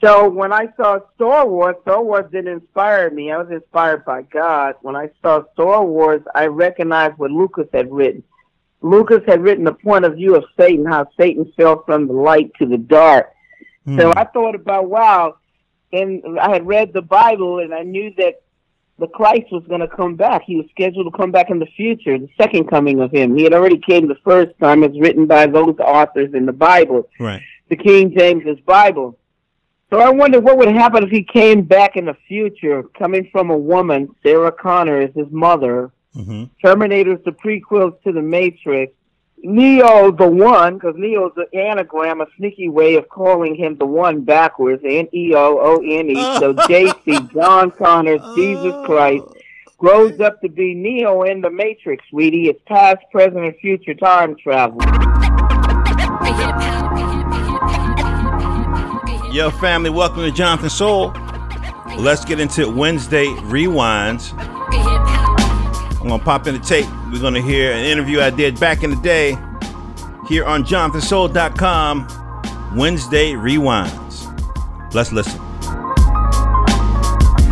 So when I saw Star Wars, Star Wars didn't inspire me. I was inspired by God. When I saw Star Wars, I recognized what Lucas had written. Lucas had written the point of view of Satan, how Satan fell from the light to the dark. Hmm. So I thought about wow, and I had read the Bible, and I knew that the Christ was going to come back. He was scheduled to come back in the future, the second coming of him. He had already came the first time, as written by those authors in the Bible, Right. the King James's Bible. So I wonder what would happen if he came back in the future, coming from a woman, Sarah Connor is his mother. hmm Terminator's the prequels to the Matrix. Neo the One, because Neo's an anagram, a sneaky way of calling him the One backwards, N E O O N E. So JC, John Connor, Jesus Christ, grows up to be Neo in the Matrix, sweetie. It's past, present, and future time travel. Yo, family, welcome to Jonathan Soul. Let's get into Wednesday rewinds. I'm gonna pop in the tape. We're gonna hear an interview I did back in the day here on JonathanSoul.com. Wednesday rewinds. Let's listen.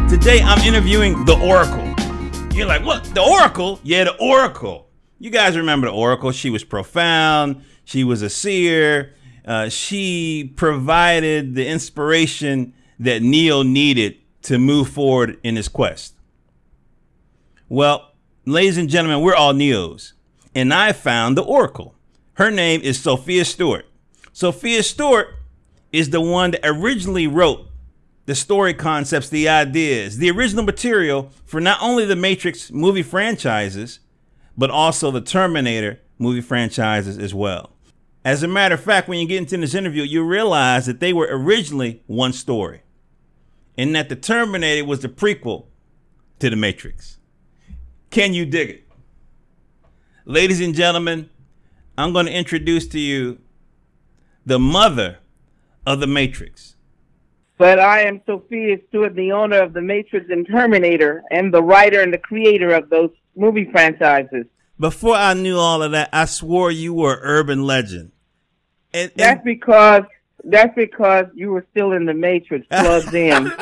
Today I'm interviewing the Oracle. You're like, what? The Oracle? Yeah, the Oracle. You guys remember the Oracle? She was profound. She was a seer. Uh, she provided the inspiration that Neo needed to move forward in his quest. Well, ladies and gentlemen, we're all Neos. And I found the Oracle. Her name is Sophia Stewart. Sophia Stewart is the one that originally wrote the story concepts, the ideas, the original material for not only the Matrix movie franchises, but also the Terminator movie franchises as well. As a matter of fact, when you get into this interview, you realize that they were originally one story, and that the Terminator was the prequel to the Matrix. Can you dig it? Ladies and gentlemen, I'm going to introduce to you the mother of the Matrix. But I am Sophia Stewart, the owner of the Matrix and Terminator, and the writer and the creator of those movie franchises. Before I knew all of that, I swore you were an urban legend. And, and- That's because that's because you were still in the Matrix, plugged in,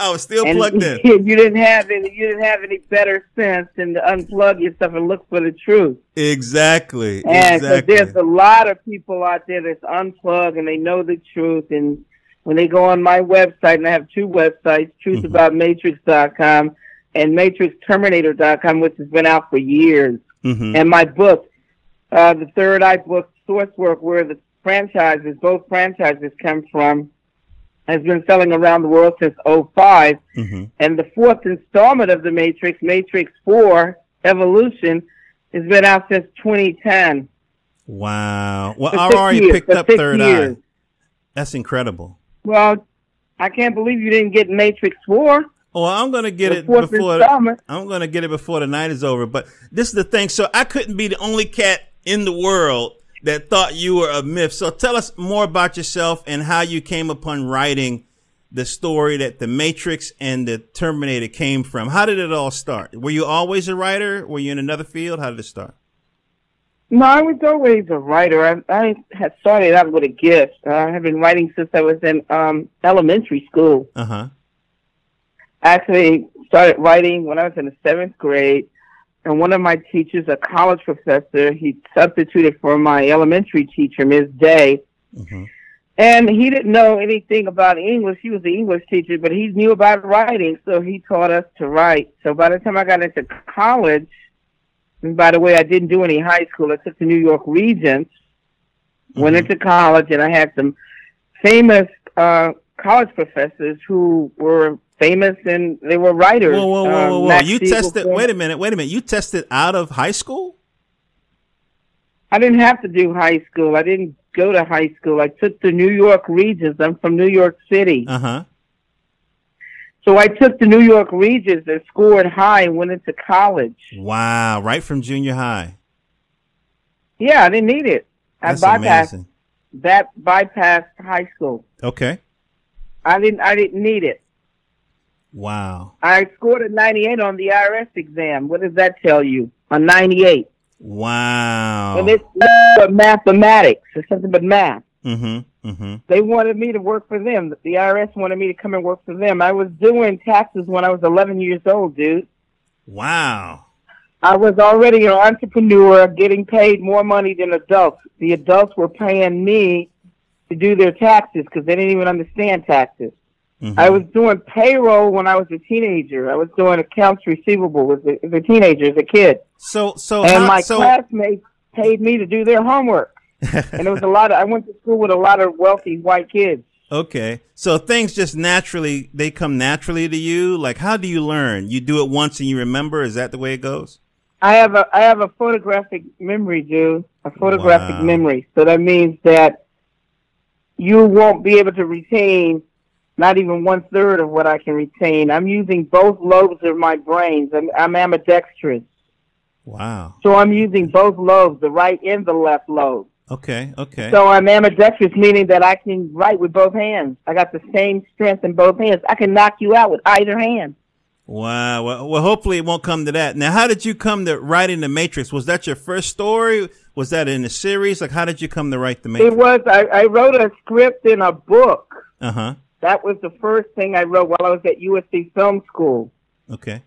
I was still and plugged in. you didn't have any. You didn't have any better sense than to unplug yourself and look for the truth. Exactly. And exactly. there's a lot of people out there that's unplugged and they know the truth. And when they go on my website, and I have two websites, truthaboutmatrix.com and matrixterminator.com, which has been out for years. Mhm. And my book, uh, the third eye book, Source Work, where the franchises, both franchises come from, has been selling around the world since 05. Mhm. And the fourth installment of the Matrix, Matrix 4 Evolution, has been out since 2010. Wow. Well, I already years, picked up Third years. Eye. That's incredible. Well, I can't believe you didn't get Matrix 4. Well, I'm gonna get The it before installment. I'm gonna get it before the night is over. But this is the thing. So I couldn't be the only cat in the world that thought you were a myth. So tell us more about yourself and how you came upon writing the story that the Matrix and the Terminator came from. How did it all start? Were you always a writer? Were you in another field? How did it start? No, I was always a writer. I, I had started out with a gift. I have been writing since I was in um, elementary school. Uh huh. actually started writing when I was in the seventh grade. And one of my teachers, a college professor, he substituted for my elementary teacher, Ms. Day. hmm And he didn't know anything about English. He was the English teacher, but he knew about writing, so he taught us to write. So by the time I got into college, and by the way, I didn't do any high school. I took the New York Regents, went Mhm. into college, and I had some famous uh, college professors who were famous and they were writers. Whoa, whoa, whoa, Um, whoa, whoa! Max You Siegel tested. Wait a minute. Wait a minute. You tested out of high school? I didn't have to do high school. I didn't go to high school. I took the New York Regents. I'm from New York City. Uh huh. So I took the New York Regents and scored high and went into college. Wow! Right from junior high. Yeah, I didn't need it. I That's bypassed amazing. that bypassed high school. Okay. I didn't I didn't need it. Wow. I scored a 98 on the IRS exam. What does that tell you? A 98. Wow. And it's nothing but mathematics. It's something but math. Mm-hmm. Mm-hmm. They wanted me to work for them. The IRS wanted me to come and work for them. I was doing taxes when I was 11 years old, dude. Wow. I was already an entrepreneur getting paid more money than adults. The adults were paying me to do their taxes because they didn't even understand taxes. Mhm. I was doing payroll when I was a teenager. I was doing accounts receivable as a, as a teenager, as a kid. so so and how- my so classmates paid me to do their homework. and it was a lot of, I went to school with a lot of wealthy white kids. okay. So things just naturally they come naturally to you. Like how do you learn? You do it once and you remember. Is that the way it goes? I have a I have a photographic memory, dude. A photographic Wow. memory. So that means that you won't be able to retain not even one third of what I can retain. I'm using both lobes of my brains. I'm, I'm ambidextrous. Wow. So I'm using both lobes, the right and the left lobe. Okay. Okay. So I'm ambidextrous, meaning that I can write with both hands. I got the same strength in both hands. I can knock you out with either hand. Wow. Well, well, hopefully it won't come to that. Now, how did you come to writing the Matrix? Was that your first story? Was that in a series? Like, how did you come to write the Matrix? It was, I, I wrote a script in a book. Uh huh. That was the first thing I wrote while I was at USC Film School. Okay.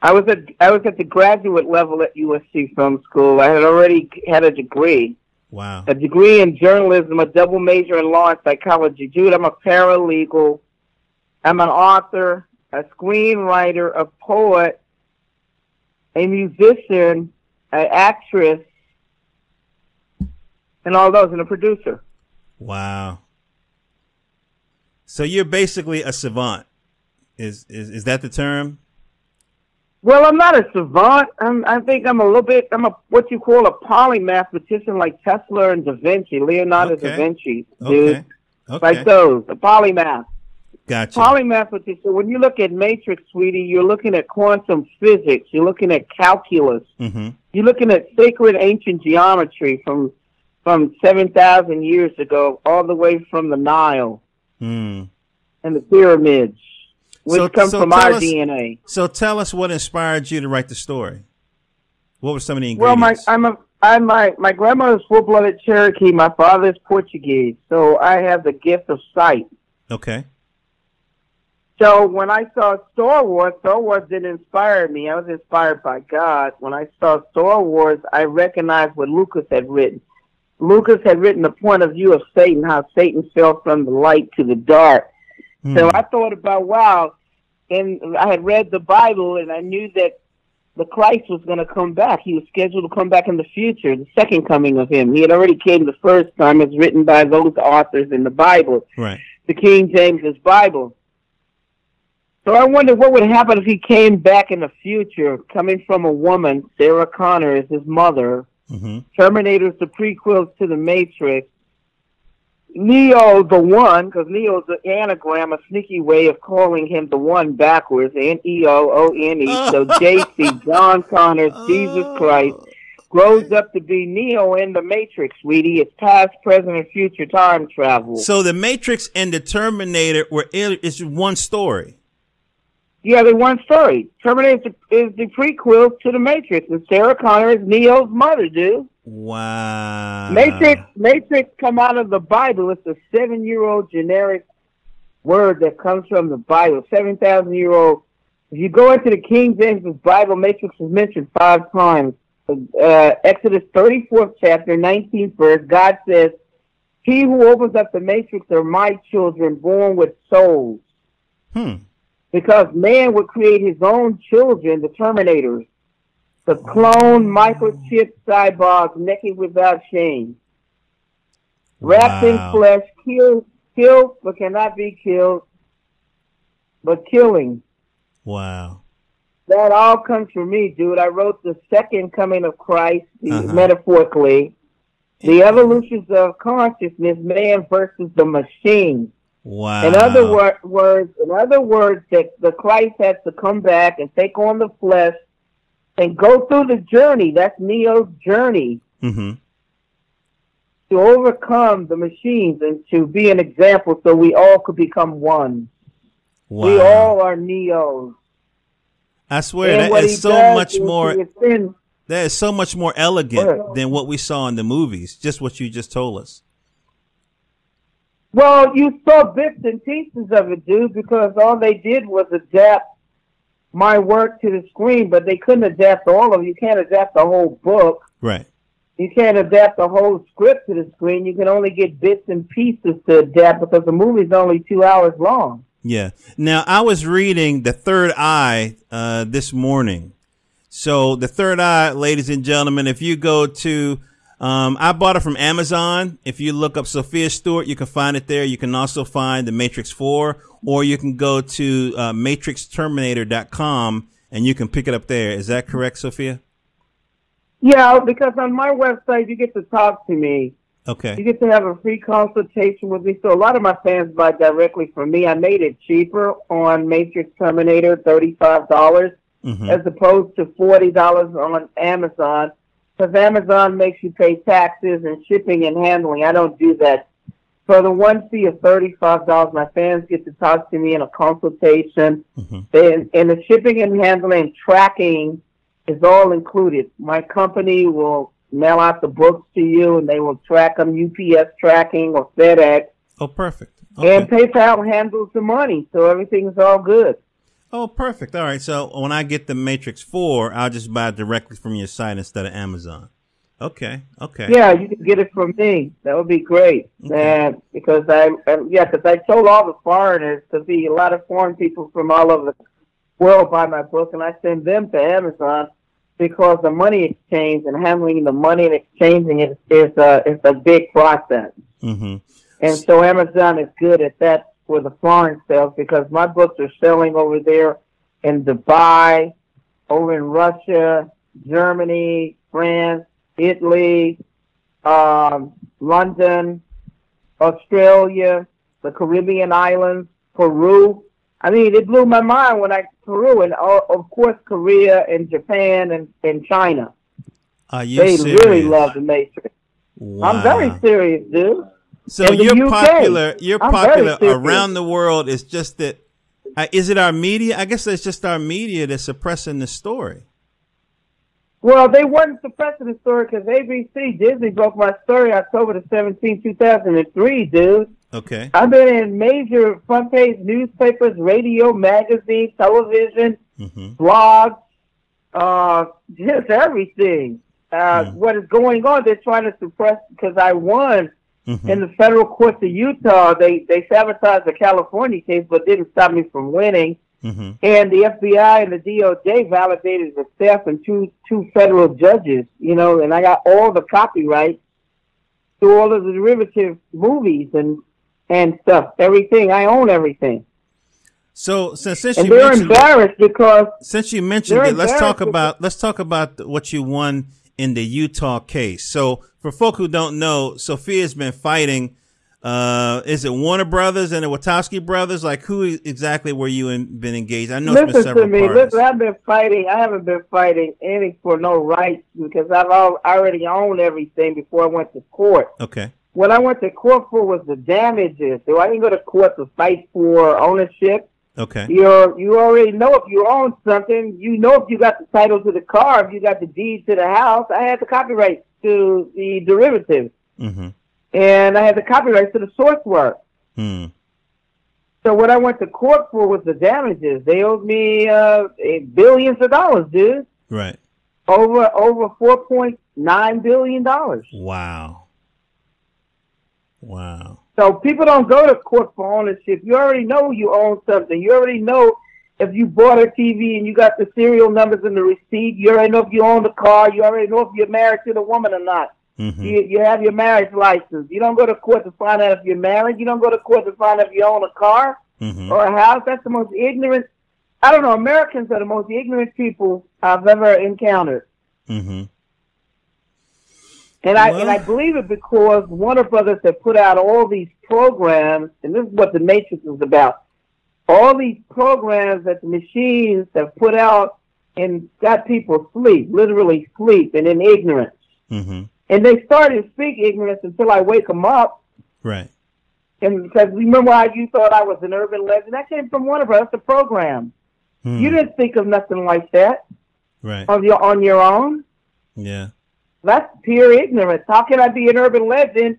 I was at I was at the graduate level at USC Film School. I had already had a degree, Wow. a degree in journalism, a double major in law and psychology. Dude, I'm a paralegal. I'm an author, a screenwriter, a poet, a musician, an actress, and all those, and a producer. Wow. So you're basically a savant. Is is is that the term? Well, I'm not a savant. I'm, I think I'm a little bit. I'm a what you call a polymathematician, like Tesla and Da Vinci, Leonardo da Vinci, dude, Okay. Okay. like those. A polymath, Gotcha. polymathematician. When you look at matrix, sweetie, you're looking at quantum physics. You're looking at calculus. mm-hmm. You're looking at sacred ancient geometry from from seven thousand years ago, all the way from the Nile Mm. and the pyramids, which So- come so from our us- DNA. So tell us what inspired you to write the story. What were some of the Well, my? I'm a I'm my my grandmother's full blooded Cherokee. My father's Portuguese, so I have the gift of sight. okay. So when I saw Star Wars, Star Wars didn't inspire me. I was inspired by God. When I saw Star Wars, I recognized what Lucas had written. Lucas had written the point of view of Satan, how Satan fell from the light to the dark. So Hmm. I thought about wow, and I had read the Bible, and I knew that the Christ was going to come back. He was scheduled to come back in the future, the second coming of him. He had already came the first time, as written by those authors in the Bible, Right. the King James's Bible. So I wondered what would happen if he came back in the future, coming from a woman, Sarah Connor is his mother. Mm-hmm. Terminator's the prequel to the Matrix. Neo the One, because Neo's an anagram, a sneaky way of calling him the One backwards, N E O O N E. So JC, John Connor, Jesus Christ, grows up to be Neo in the Matrix, sweetie. It's past, present, and future time travel. So the Matrix and the Terminator were it's one story. Yeah, the one story. Terminator is the, is the prequel to the Matrix, and Sarah Connor is Neo's mother, dude. Wow. Matrix, Matrix come out of the Bible. It's a seven-year-old generic word that comes from the Bible. Seven thousand year old. If you go into the King James Bible, Matrix is mentioned five times. Uh, Exodus thirty-fourth chapter, nineteenth verse. God says, "He who opens up the Matrix are my children, born with souls." Hmm. Because man would create his own children, the Terminators, the clone microchip cyborgs naked without shame, wrapped Wow. in flesh, killed, killed but cannot be killed, but killing. Wow. That all comes from me, dude. I wrote the second coming of Christ, Uh-huh. metaphorically, the evolutions of consciousness, man versus the machine. Wow. In other wor- words, in other words, that the Christ has to come back and take on the flesh and go through the journey. That's Neo's journey Mm-hmm. to overcome the machines and to be an example, so we all could become one. Wow. We all are Neos. I swear And that is so much is more. That is so much more elegant What? than what we saw in the movies. Just what you just told us. Well, you saw bits and pieces of it, dude, because all they did was adapt my work to the screen, but they couldn't adapt all of it. You can't adapt the whole book. Right. You can't adapt the whole script to the screen. You can only get bits and pieces to adapt because the movie's only two hours long. Yeah. Now I was reading The Third Eye uh, this morning. So The Third Eye, ladies and gentlemen, if you go to um, I bought it from Amazon. If you look up Sophia Stewart, you can find it there. You can also find The Matrix 4, or you can go to uh, matrixterminator.com and you can pick it up there. Is that correct, Sophia? Yeah, because on my website, you get to talk to me. Okay. You get to have a free consultation with me. So a lot of my fans buy directly from me. I made it cheaper on Matrix Terminator, $35 Mhm. as opposed to $40 on Amazon. Because Amazon makes you pay taxes and shipping and handling. I don't do that. For the one fee of $35, my fans get to talk to me in a consultation. Mhm. And, and the shipping and handling tracking is all included. My company will mail out the books to you and they will track them, UPS tracking or FedEx. Oh, perfect. Okay. And PayPal handles the money, so everything's all good. Oh, perfect. All right. So when I get the Matrix 4, I'll just buy it directly from your site instead of Amazon. Okay. Okay. Yeah, you can get it from me. That would be great. Okay. And because I, yeah, because I told all the foreigners to be a lot of foreign people from all over the world buy my book, and I send them to Amazon because the money exchange and handling the money and exchanging it is a is a big process. Mm-hmm. And so Amazon is good at that for the foreign sales because my books are selling over there in Dubai, over in Russia, Germany, France, Italy, um, London, Australia, the Caribbean islands, Peru. I mean, it blew my mind when I Peru and uh, of course Korea and Japan and, and China. Are you They serious? really love the Matrix. Wow. I'm very serious, dude. So you're UK. popular. You're I'm popular around the world. It's just that. Uh, is it our media? I guess it's just our media that's suppressing the story. Well, they weren't suppressing the story because ABC Disney broke my story October the 17th, 2003, dude. Okay. I've been in major front page newspapers, radio, magazines, television, Mm-hmm. blogs, uh, just everything. Uh, Hmm. What is going on? They're trying to suppress because I won Mm-hmm. in the federal courts of Utah. They they sabotaged the California case, but didn't stop me from winning. Mm-hmm. And the FBI and the DOJ validated the theft and two two federal judges, you know, and I got all the copyright to all of the derivative movies and and stuff, everything. I own everything. So since since And you they're mentioned embarrassed because since you mentioned it, let's talk about let's talk about what you won in the Utah case. So for folk who don't know, Sophia's been fighting. Uh, is it Warner Brothers and the Wachowski brothers? Like who exactly were you in, been engaged? I know it's been listen several to me. parties. Listen, I've been fighting. I haven't been fighting any for no rights because I've al- I already owned everything before I went to court. Okay. What I went to court for was the damages. So I didn't go to court to fight for ownership. Okay. You're you already know if you own something. You know if you got the title to the car, if you got the deed to the house. I had the copyright to the derivative, Mm-hmm. and I had the copyright to the source work. Hmm. So what I went to court for was the damages. They owed me uh, billions of dollars, dude. Right. Over over four point nine billion dollars. Wow. Wow. So people don't go to court for ownership. You already know you own something. You already know if you bought a TV and you got the serial numbers and the receipt. You already know if you own the car. You already know if you're married to the woman or not. Mm-hmm. You, you have your marriage license. You don't go to court to find out if you're married. You don't go to court to find out if you own a car Mm-hmm. or a house. That's the most ignorant. I don't know. Americans are the most ignorant people I've ever encountered. Mm-hmm. And I and I believe it because Warner Brothers have put out all these programs, and this is what the Matrix is about. All these programs that the machines have put out and got people sleep, literally sleep, and in ignorance. Mm-hmm. And they started to speak ignorance until I wake them up. Right. And because remember how you thought I was an urban legend? That came from Warner Brothers, the program. Hmm. You didn't think of nothing like that Right. on your on your own. Yeah. That's pure ignorance. How can I be an urban legend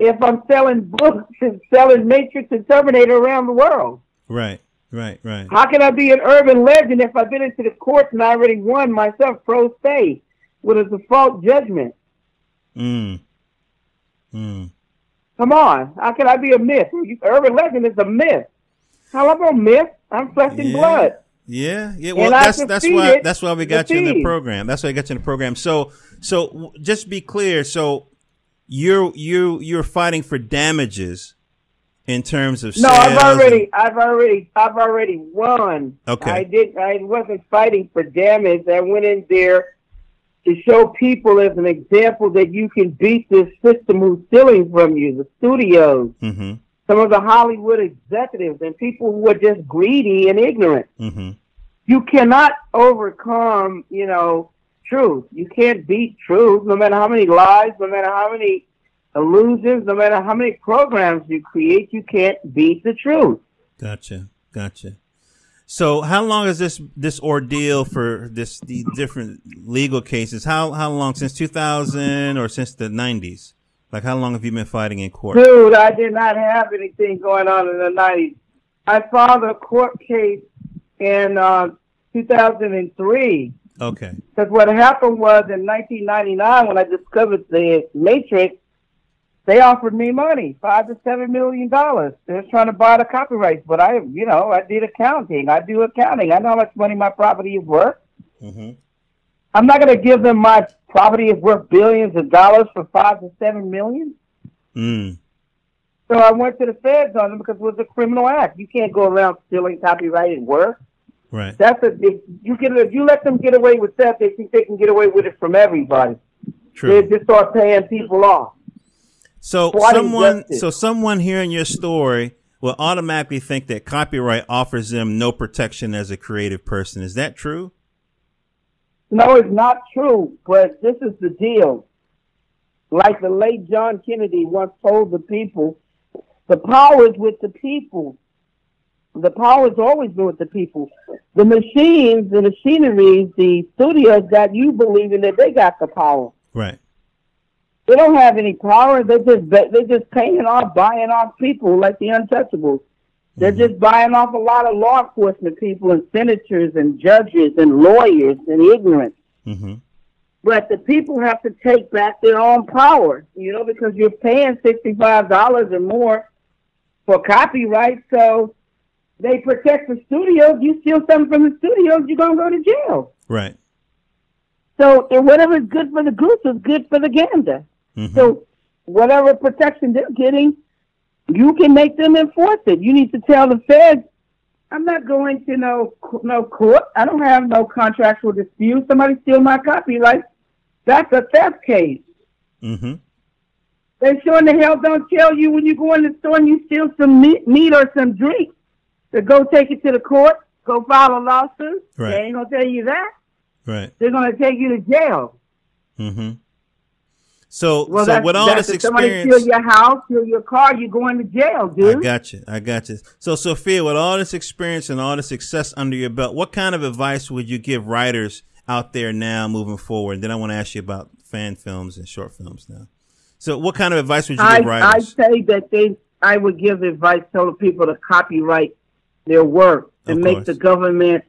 if I'm selling books and selling Matrix and Terminator around the world? Right, right, right. How can I be an urban legend if I've been into the courts and I already won myself pro se with a default judgment? Mm. Mm. Come on, how can I be a myth? Urban legend is a myth. How am I a myth? I'm flesh and Yeah. blood. Yeah, yeah. Well, And that's that's why that's why we got you in the program. That's why we got you in the program. So so just be clear. So you're you you're fighting for damages in terms of No, I've already, I've already, I've already won. Okay. I did. I wasn't fighting for damage. I went in there to show people as an example that you can beat this system who's stealing from you, the studios, mm-hmm. Some of the Hollywood executives, and people who are just greedy and ignorant. Mm-hmm. You cannot overcome, you know, truth. You can't beat truth, no matter how many lies, no matter how many illusions, no matter how many programs you create. You can't beat the truth. Gotcha. Gotcha. So how long is this this ordeal for this the different legal cases? How how long since 2000 or since the 90s? Like how long have you been fighting in court? Dude, I did not have anything going on in the 90s. I filed a court case in uh, 2003. Okay. Because what happened was in 1999, when I discovered the Matrix, they offered me money, five to seven million dollars. They're trying to buy the copyrights, but I, you know, I did accounting. I do accounting. I know how much money my property is worth. Mm-hmm. I'm not going to give them my property is worth billions of dollars for five to seven million. Mm. So I went to the feds on them because it was a criminal act. You can't go around stealing copyrighted work. Right. That's a if you get if you let them get away with that, they think they can get away with it from everybody. True. They just start paying people off. So What someone, injustice? so someone hearing your story will automatically think that copyright offers them no protection as a creative person. Is that true? No, it's not true, but this is the deal. Like the late John Kennedy once told the people, the power is with the people. The power has always been with the people. The machines, the machineries, the studios that you believing that they got the power. Right. They don't have any power. They just they just paying off, buying off people like the untouchables. They're just buying off a lot of law enforcement people and senators and judges and lawyers and ignorance. Mm-hmm. But the people have to take back their own power, you know, because you're paying sixty-five dollars or more for copyright. So they protect the studios. You steal something from the studios, you're gonna go to jail. Right. So whatever is good for the goose is good for the gander. Mm-hmm. So whatever protection they're getting, you can make them enforce it. You need to tell the feds, I'm not going to no no court. I don't have no contractual dispute. Somebody steal my copyright. That's a theft case. mm-hmm. They sure in the hell don't tell you when you go in the store and you steal some meat, meat or some drink to go take it to the court, go file a lawsuit. Right. They ain't gonna tell you that. Right. They're gonna take you to jail. Mm-hmm. So, Well, so with all this if somebody experience, steal your house, steal your car, you're going to jail, dude. I got you. I got you. So, Sophia, with all this experience and all the success under your belt, what kind of advice would you give writers out there now moving forward? And then I want to ask you about fan films and short films now. So, what kind of advice would you I, give writers? I say that they, I would give advice telling people to copyright their work and Of make course. the government,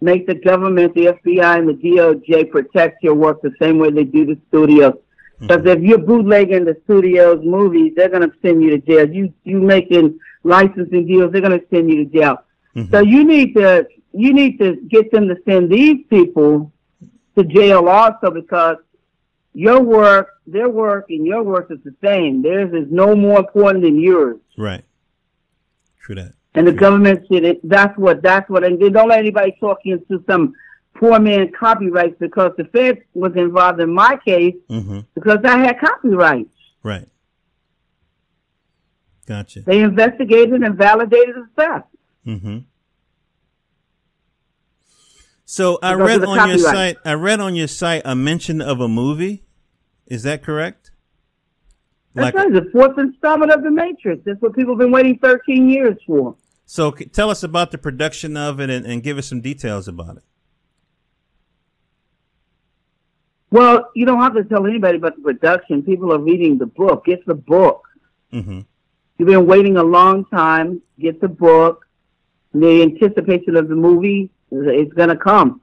make the government, the FBI and the DOJ protect your work the same way they do the studios. Because if you're bootlegging the studios movies, they're going to send you to jail. You you making licensing deals, they're going to send you to jail. Mhm. So you need to you need to get them to send these people to jail also because your work, their work, and your work is the same. Theirs is no more important than yours. right. True that. And the government should. That's what. That's what. And they don't let anybody talk into some poor man copyrights because the Fed was involved in my case Mm-hmm. because I had copyrights. Right. Gotcha. They investigated and validated the stuff. Mm-hmm. So I Because read on your site. I read on your site a mention of a movie. Is that correct? That's right. The fourth installment of the Matrix. That's what people have been waiting 13 years for. So tell us about the production of it and, and give us some details about it. Well, you don't have to tell anybody about the production. People are reading the book. Get the book. Mm-hmm. You've been waiting a long time. Get the book. The anticipation of the movie is going to come.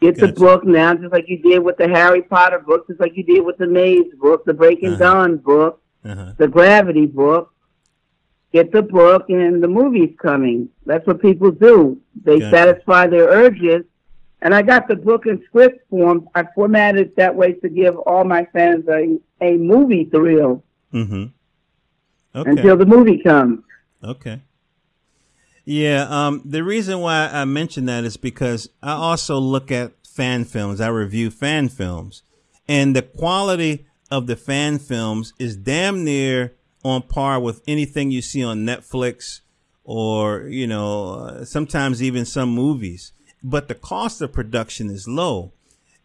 Get the book now, just like you did with the Harry Potter book, just like you did with the Maze book, the Breaking Uh-huh. Dawn book, Uh-huh. the Gravity book. Get the book, and the movie's coming. That's what people do. They Gotcha. satisfy their urges. And I got the book in script form. I formatted it that way to give all my fans a, a movie thrill Mm-hmm. Okay. until the movie comes. Okay. Yeah, um, the reason why I mention that is because I also look at fan films. I review fan films, and the quality of the fan films is damn near on par with anything you see on Netflix or you know uh, sometimes even some movies. But the cost of production is low.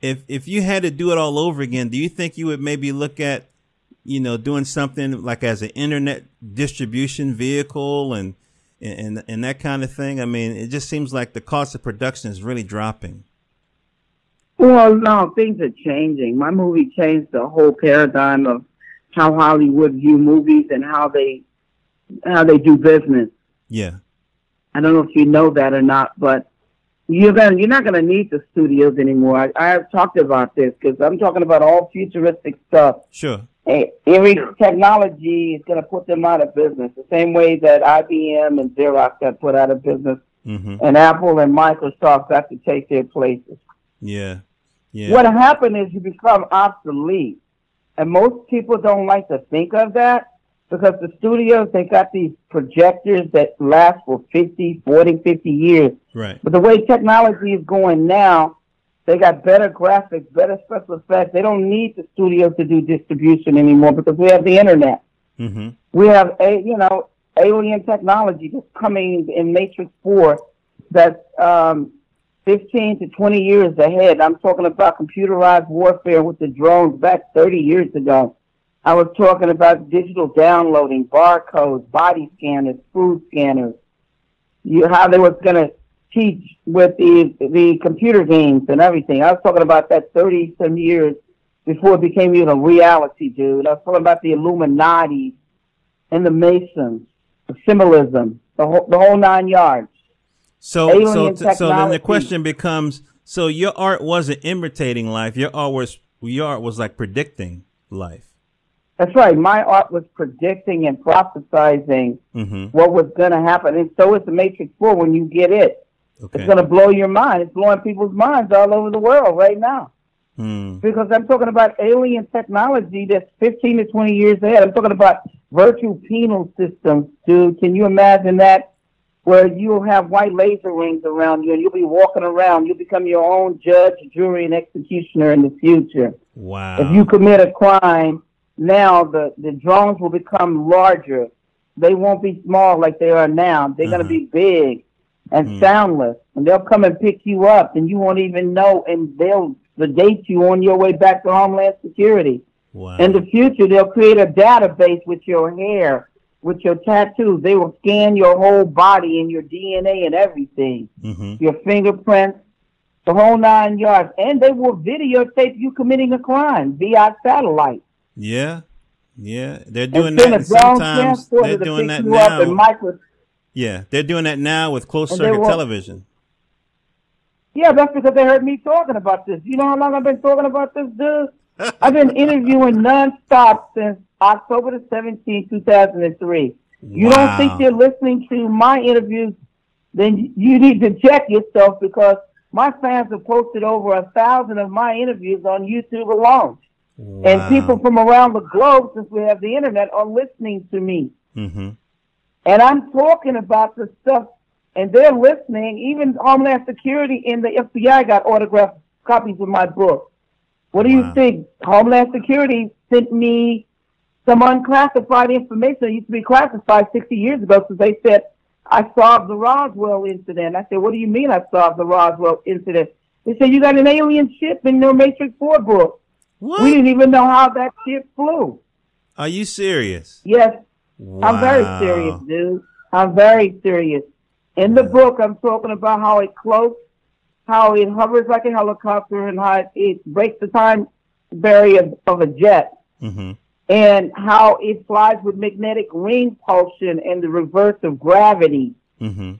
If if you had to do it all over again, do you think you would maybe look at you know, doing something like as an internet distribution vehicle and and and that kind of thing. I mean, it just seems like the cost of production is really dropping. Well, no, things are changing. My movie changed the whole paradigm of how Hollywood view movies and how they how they do business. Yeah. I don't know if you know that or not, but you're gonna you're not gonna need the studios anymore. I, I have talked about this because I'm talking about all futuristic stuff. Sure. Eh, Every technology is gonna put them out of business. The same way that IBM and Xerox got put out of business, hmm and Apple and Microsoft got to take their places. Yeah. Yeah. What happened is you become obsolete. And most people don't like to think of that because the studios, they got these projectors that last for 50, 40, 50 years. Right. But the way technology is going now, they got better graphics, better special effects. They don't need the studios to do distribution anymore because we have the internet. hmm We have a you know alien technology that's coming in Matrix Four that's um, 15 to 20 years ahead. I'm talking about computerized warfare with the drones back 30 years ago. I was talking about digital downloading, barcodes, body scanners, food scanners. You, how they was going to teach with the the computer games and everything. I was talking about that 30 some years before it became even a reality, dude. I was talking about the Illuminati and the Masons, the symbolism, the whole, the whole nine yards. So Alien so so then the question becomes: so your art wasn't imitating life. Your art was your art was like predicting life. That's right. My art was predicting and prophesizing hmm what was going to happen. And so is the Matrix 4 when you get it. Okay. It's going to blow your mind. It's blowing people's minds all over the world right now. Hmm. Because I'm talking about alien technology that's 15 to 20 years ahead. I'm talking about virtual penal systems, dude. Can you imagine that? Where you'll have white laser rings around you and you'll be walking around. You'll become your own judge, jury, and executioner in the future. Wow. If you commit a crime, now the, the drones will become larger. They won't be small like they are now. They're going Uh-huh. to be big and Hmm. soundless. And they'll come and pick you up and you won't even know and they'll sedate you on your way back to Homeland Security. wow. In the future, they'll create a database with your hair, with your tattoos. They will scan your whole body and your DNA and everything, hmm your fingerprints, the whole nine yards. And they will videotape you committing a crime via satellite. Yeah. Yeah. They're doing that. Sometimes they're doing that you up and now. Yeah, they're doing that now with closed And circuit television. Yeah, that's because they heard me talking about this. You know how long I've been talking about this, dude? I've been interviewing nonstop since October the 17th, 2003. You don't think you're listening to my interviews, then you need to check yourself because my fans have posted over a thousand of my interviews on YouTube alone. And people from around the globe, since we have the internet, are listening to me. hmm And I'm talking about the stuff, and they're listening. Even Homeland Security and the FBI got autographed copies of my book. What do Wow. you think? Homeland Security sent me some unclassified information that used to be classified 60 years ago because they said I solved the Roswell incident. I said, what do you mean I solved the Roswell incident? They said, you got an alien ship in your Matrix 4 book. What? We didn't even know how that ship flew. Are you serious? Yes, I'm very serious, dude. I'm very serious. In the book, I'm talking about how it cloaks, how it hovers like a helicopter, and how it, breaks the time barrier of a jet. hmm and how it flies with magnetic ring pulsion and the reverse of gravity. Mm-hmm.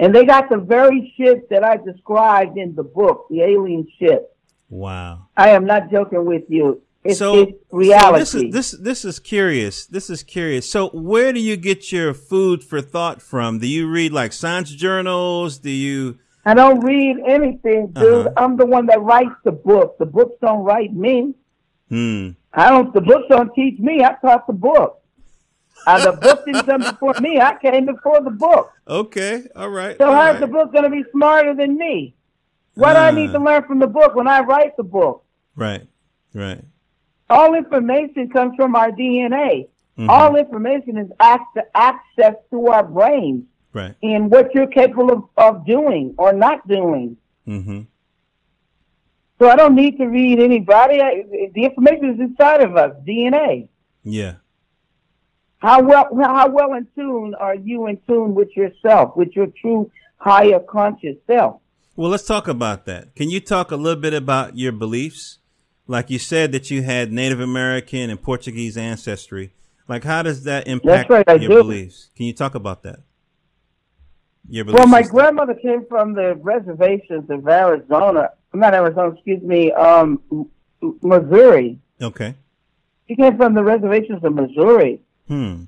And they got the very ship that I described in the book, the alien ship. Wow. I am not joking with you. It's, so, it's reality. So this is this this is curious. This is curious. So where do you get your food for thought from? Do you read like science journals? Do you I don't read anything, dude. Uh-huh. I'm the one that writes the book. The books don't write me. hmm I don't. The books don't teach me. I taught the book. Uh, the book didn't come before me. I came before the book. Okay. All right. So all how's right. the book going to be smarter than me? What do I need to learn from the book when I write the book? Right. Right. All information comes from our DNA. Mhm. All information is access to our brains Right. and what you're capable of, of doing or not doing. Mm-hmm. So I don't need to read anybody. I, the information is inside of us, DNA. Yeah. How well how well in tune are you in tune with yourself, with your true higher conscious self? Well, let's talk about that. Can you talk a little bit about your beliefs? Like you said that you had Native American and Portuguese ancestry. Like, how does that impact right, your do. beliefs? Can you talk about that? Your belief Well, my system. grandmother came from the reservations of Arizona. Not Arizona, excuse me, um, Missouri. Okay. She came from the reservations of Missouri, Hmm.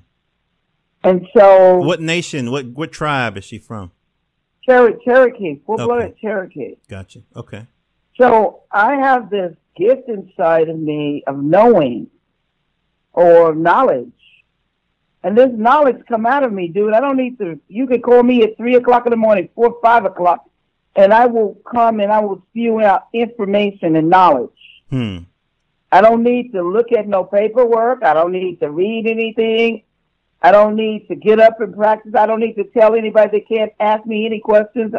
and so What nation? What what tribe is she from? Cher- Cherokee, full-blooded Okay. Cherokee. Gotcha. Okay. So I have this gift inside of me of knowing or knowledge. And this knowledge come out of me, dude. I don't need to you can call me at three o'clock in the morning, four, five o'clock, and I will come and I will spew out information and knowledge. Hmm. I don't need to look at no paperwork. I don't need to read anything. I don't need to get up and practice. I don't need to tell anybody they can't ask me any questions.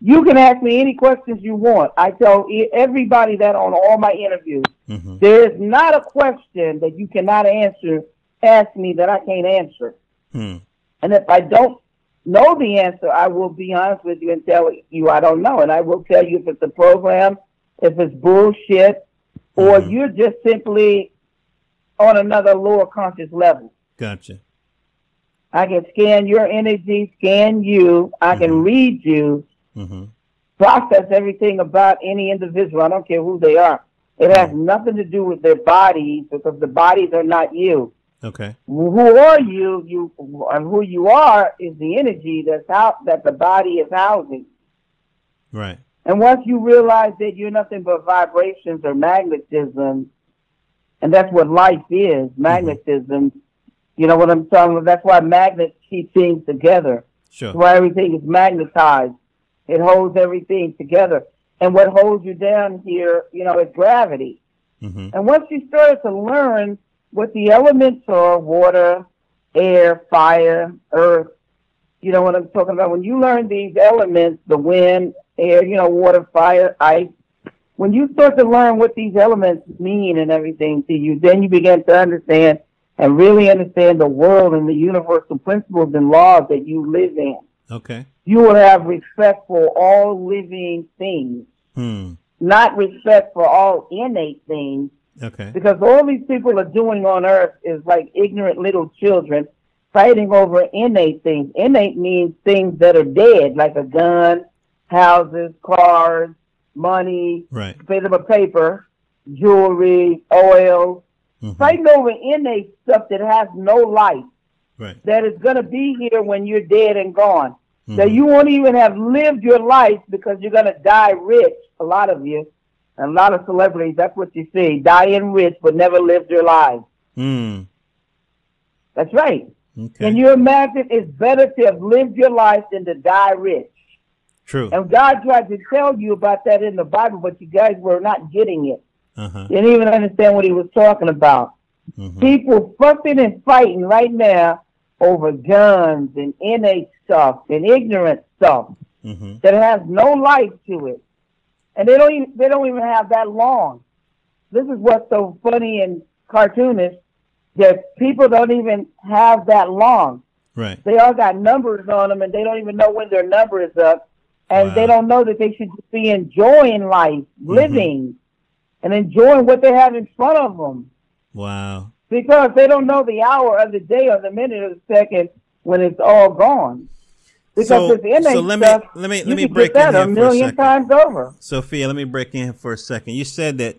You can ask me any questions you want. I tell everybody that on all my interviews. Mm-hmm. There is not a question that you cannot answer, ask me that I can't answer. Hmm. And if I don't know the answer, I will be honest with you and tell you I don't know. And I will tell you if it's a program, if it's bullshit, or Mhm. you're just simply on another lower conscious level. Gotcha. I can scan your energy, scan you. I can Mhm. read you, Mm-hmm. process everything about any individual. I don't care who they are. It has nothing to do with their bodies because the bodies are not you. Okay. Who are you? You and who you are is the energy that's out that the body is housing. Right. And once you realize that you're nothing but vibrations or magnetism, and that's what life is, magnetism. You know what I'm talking about? That's why magnets keep things together. Sure. That's why everything is magnetized. It holds everything together. And what holds you down here, you know, is gravity. Mm-hmm. And once you start to learn what the elements are, water, air, fire, earth, you know what I'm talking about? When you learn these elements, the wind, air, you know, water, fire, ice, when you start to learn what these elements mean and everything to you, then you begin to understand and really understand the world and the universal principles and laws that you live in. Okay. You will have respect for all living things, Hmm. not respect for all innate things, Okay. because all these people are doing on earth is like ignorant little children fighting over innate things. Innate means things that are dead, like a gun, houses, cars, money, Right. bit of a paper, jewelry, oil. Mhm. Fighting over innate stuff that has no life, Right. that is going to be here when you're dead and gone. That Mhm. you won't even have lived your life because you're going to die rich, a lot of you. And A lot of celebrities, that's what you see. Dying rich, but never lived your life. Hmm. That's right. Okay. Can you imagine it's better to have lived your life than to die rich? True. And God tried to tell you about that in the Bible, but you guys were not getting it. Uh huh. You didn't even understand what he was talking about. Mm-hmm. People fussing and fighting right now over guns and innate stuff and ignorant stuff Mm-hmm. that has no life to it. And they don't even they don't even have that long. This is what's so funny and cartoonish that people don't even have that long. Right. They all got numbers on them and they don't even know when their number is up. And Wow. they don't know that they should just be enjoying life, living, and enjoying what they have in front of them. Wow. because they don't know the hour of the day or the minute or the second when it's all gone. Because So- this innate so let me- stuff, let me- let me break in a a million second. times over. Sophia, let me break in for a second. You said that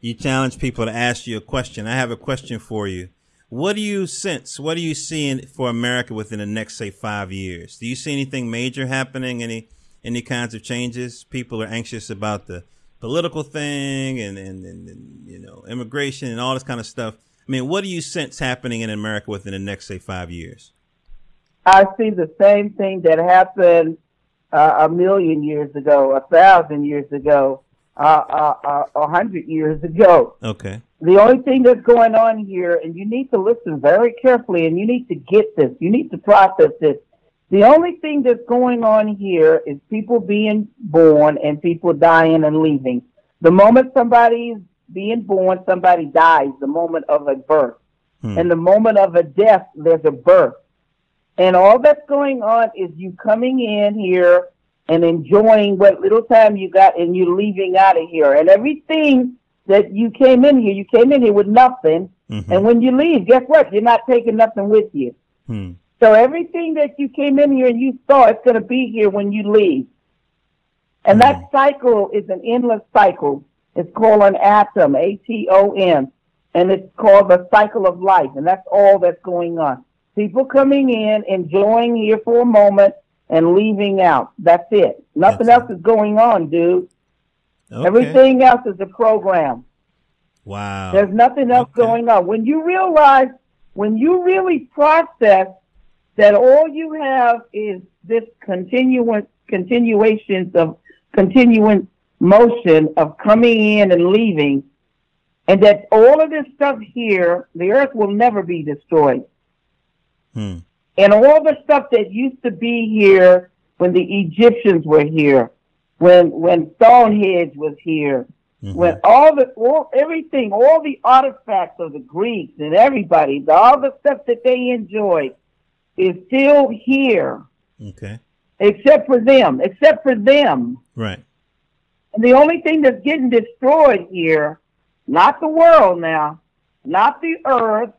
you challenge people to ask you a question. I have a question for you. What do you sense? What are you seeing for America within the next, say, five years? Do you see anything major happening? Any any kinds of changes? People are anxious about the political thing and, and, and, and you know immigration and all this kind of stuff. I mean, what do you sense happening in America within the next, say, five years? I see the same thing that happened uh, a million years ago, a thousand years ago, uh, uh, uh, a hundred years ago. Okay. The only thing that's going on here, and you need to listen very carefully, and you need to get this, you need to process this. The only thing that's going on here is people being born and people dying and leaving. The moment somebody's being born, somebody dies. The moment of a birth, Hmm. and the moment of a death, there's a birth. And all that's going on is you coming in here and enjoying what little time you got and you leaving out of here. And everything that you came in here, you came in here with nothing. Mhm. And when you leave, guess what? You're not taking nothing with you. Hmm. So everything that you came in here and you saw, it's going to be here when you leave. And that mm-hmm. cycle is an endless cycle. It's called an atom, A-T-O-M. And it's called the cycle of life. And that's all that's going on. People coming in, enjoying here for a moment, and leaving out. That's it. Nothing That's else is going on, dude. Okay. Everything else is a program. Wow. There's nothing else Okay. going on. When you realize, when you really process that all you have is this continuous continuations of continuing motion of coming in and leaving, and that all of this stuff here, the earth will never be destroyed. Hmm. And all the stuff that used to be here when the Egyptians were here, when when Stonehenge was here, Mhm. when all the all everything, all the artifacts of the Greeks and everybody, the, all the stuff that they enjoyed is still here, Okay. except for them, except for them. Right. And the only thing that's getting destroyed here, not the world now, not the earth,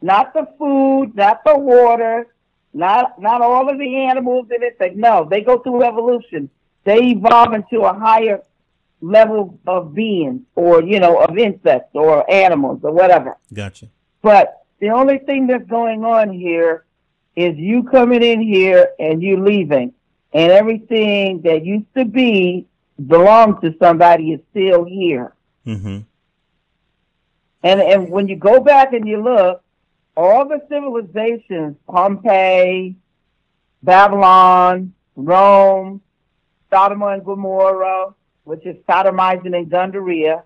not the food, not the water, not not all of the animals in it. Like, no, they go through evolution. They evolve into a higher level of being, or you know, of insects or animals or whatever. Gotcha. But the only thing that's going on here is you coming in here and you leaving, and everything that used to be belonged to somebody is still here. Mm-hmm. And and when you go back and you look, all the civilizations, Pompeii, Babylon, Rome, Sodom and Gomorrah, which is sodomizing and Gundaria,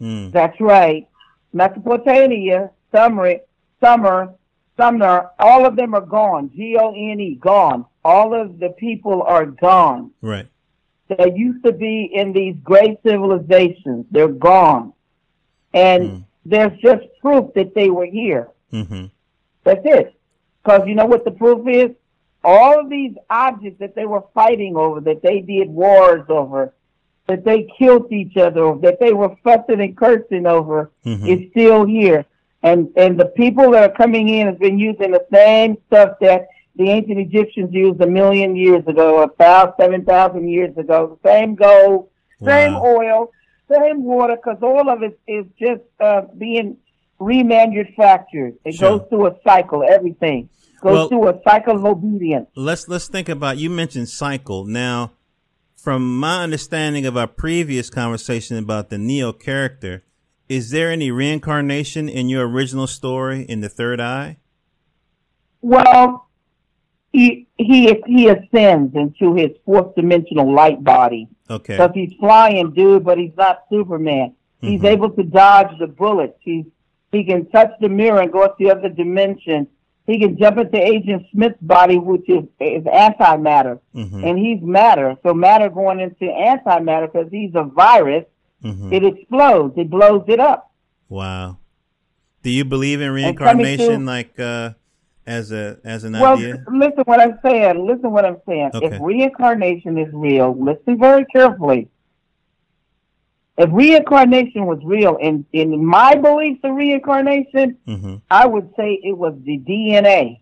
Mm. that's right. Mesopotamia, Sumer, Summer, Sumner, all of them are gone. G O N E, gone. All of the people are gone. Right. They used to be in these great civilizations, they're gone. And Mm. there's just proof that they were here. Mm-hmm. That's it. Because you know what the proof is? All of these objects that they were fighting over, that they did wars over, that they killed each other over, that they were fussing and cursing over, Mhm. is still here. And and the people that are coming in has been using the same stuff that the ancient Egyptians used a million years ago, about seven thousand years ago. The same gold, same Wow. oil, same water, because all of it is just uh, being remanufactured. It Sure. goes through a cycle. Everything goes Well- through a cycle of obedience. Let's let's think about. You mentioned cycle. Now, from my understanding of our previous conversation about the Neo character, is there any reincarnation in your original story in the Third Eye? Well, he he he ascends into his fourth dimensional light body. Okay. because he's flying, dude, but he's not Superman. He's Mhm. able to dodge the bullets. He's he can touch the mirror and go to the other dimension. He can jump into Agent Smith's body, which is is antimatter, Mm-hmm. and he's matter. So matter going into antimatter because he's a virus. Mm-hmm. It explodes. It blows it up. Wow. Do you believe in reincarnation, to- like uh, as a as an Well, idea? listen what I'm saying. Listen what I'm saying. Okay. If reincarnation is real, listen very carefully. if reincarnation was real, in in my beliefs of reincarnation, Mm-hmm. I would say it was the DNA.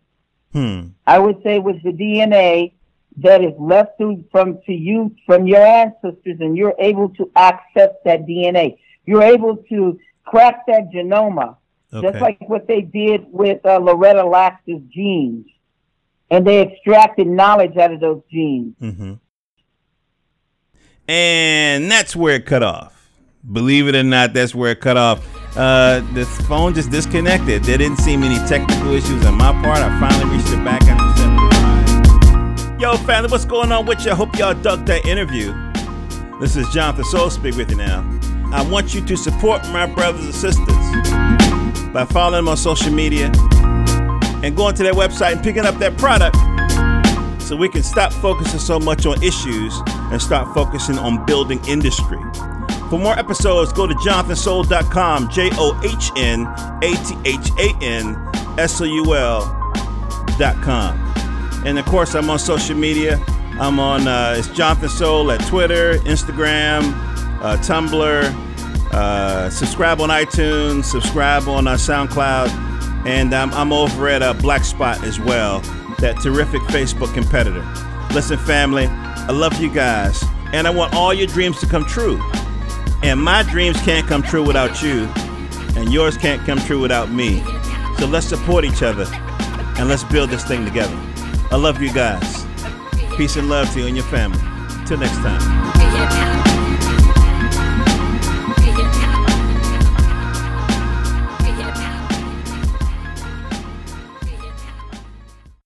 Hmm. I would say it was the DNA that is left to, from to you from your ancestors, and you're able to access that DNA. You're able to crack that genoma, Okay. just like what they did with uh, Loretta Lacks's genes, and they extracted knowledge out of those genes. Mm-hmm. And that's where it cut off. Believe it or not, that's where it cut off. Uh, the phone just disconnected. There didn't seem any technical issues on my part. I finally reached it back 75. Yo, family, what's going on with you? I hope y'all dug that interview. This is Johnathan Soul Speak with you now. I want you to support my brothers and sisters by following them on social media and going to their website and picking up that product so we can stop focusing so much on issues and start focusing on building industry. For more episodes, go to johnathansoul.com, J O H N A T H A N S O U L.com. And of course, I'm on social media. I'm on, uh, it's Johnathan Soul at Twitter, Instagram, uh, Tumblr. Uh, subscribe on iTunes, subscribe on uh, SoundCloud, and um, I'm over at uh, Black Spot as well, that terrific Facebook competitor. Listen, family, I love you guys, and I want all your dreams to come true. And my dreams can't come true without you, and yours can't come true without me. So let's support each other, and let's build this thing together. I love you guys. Peace and love to you and your family. Till next time.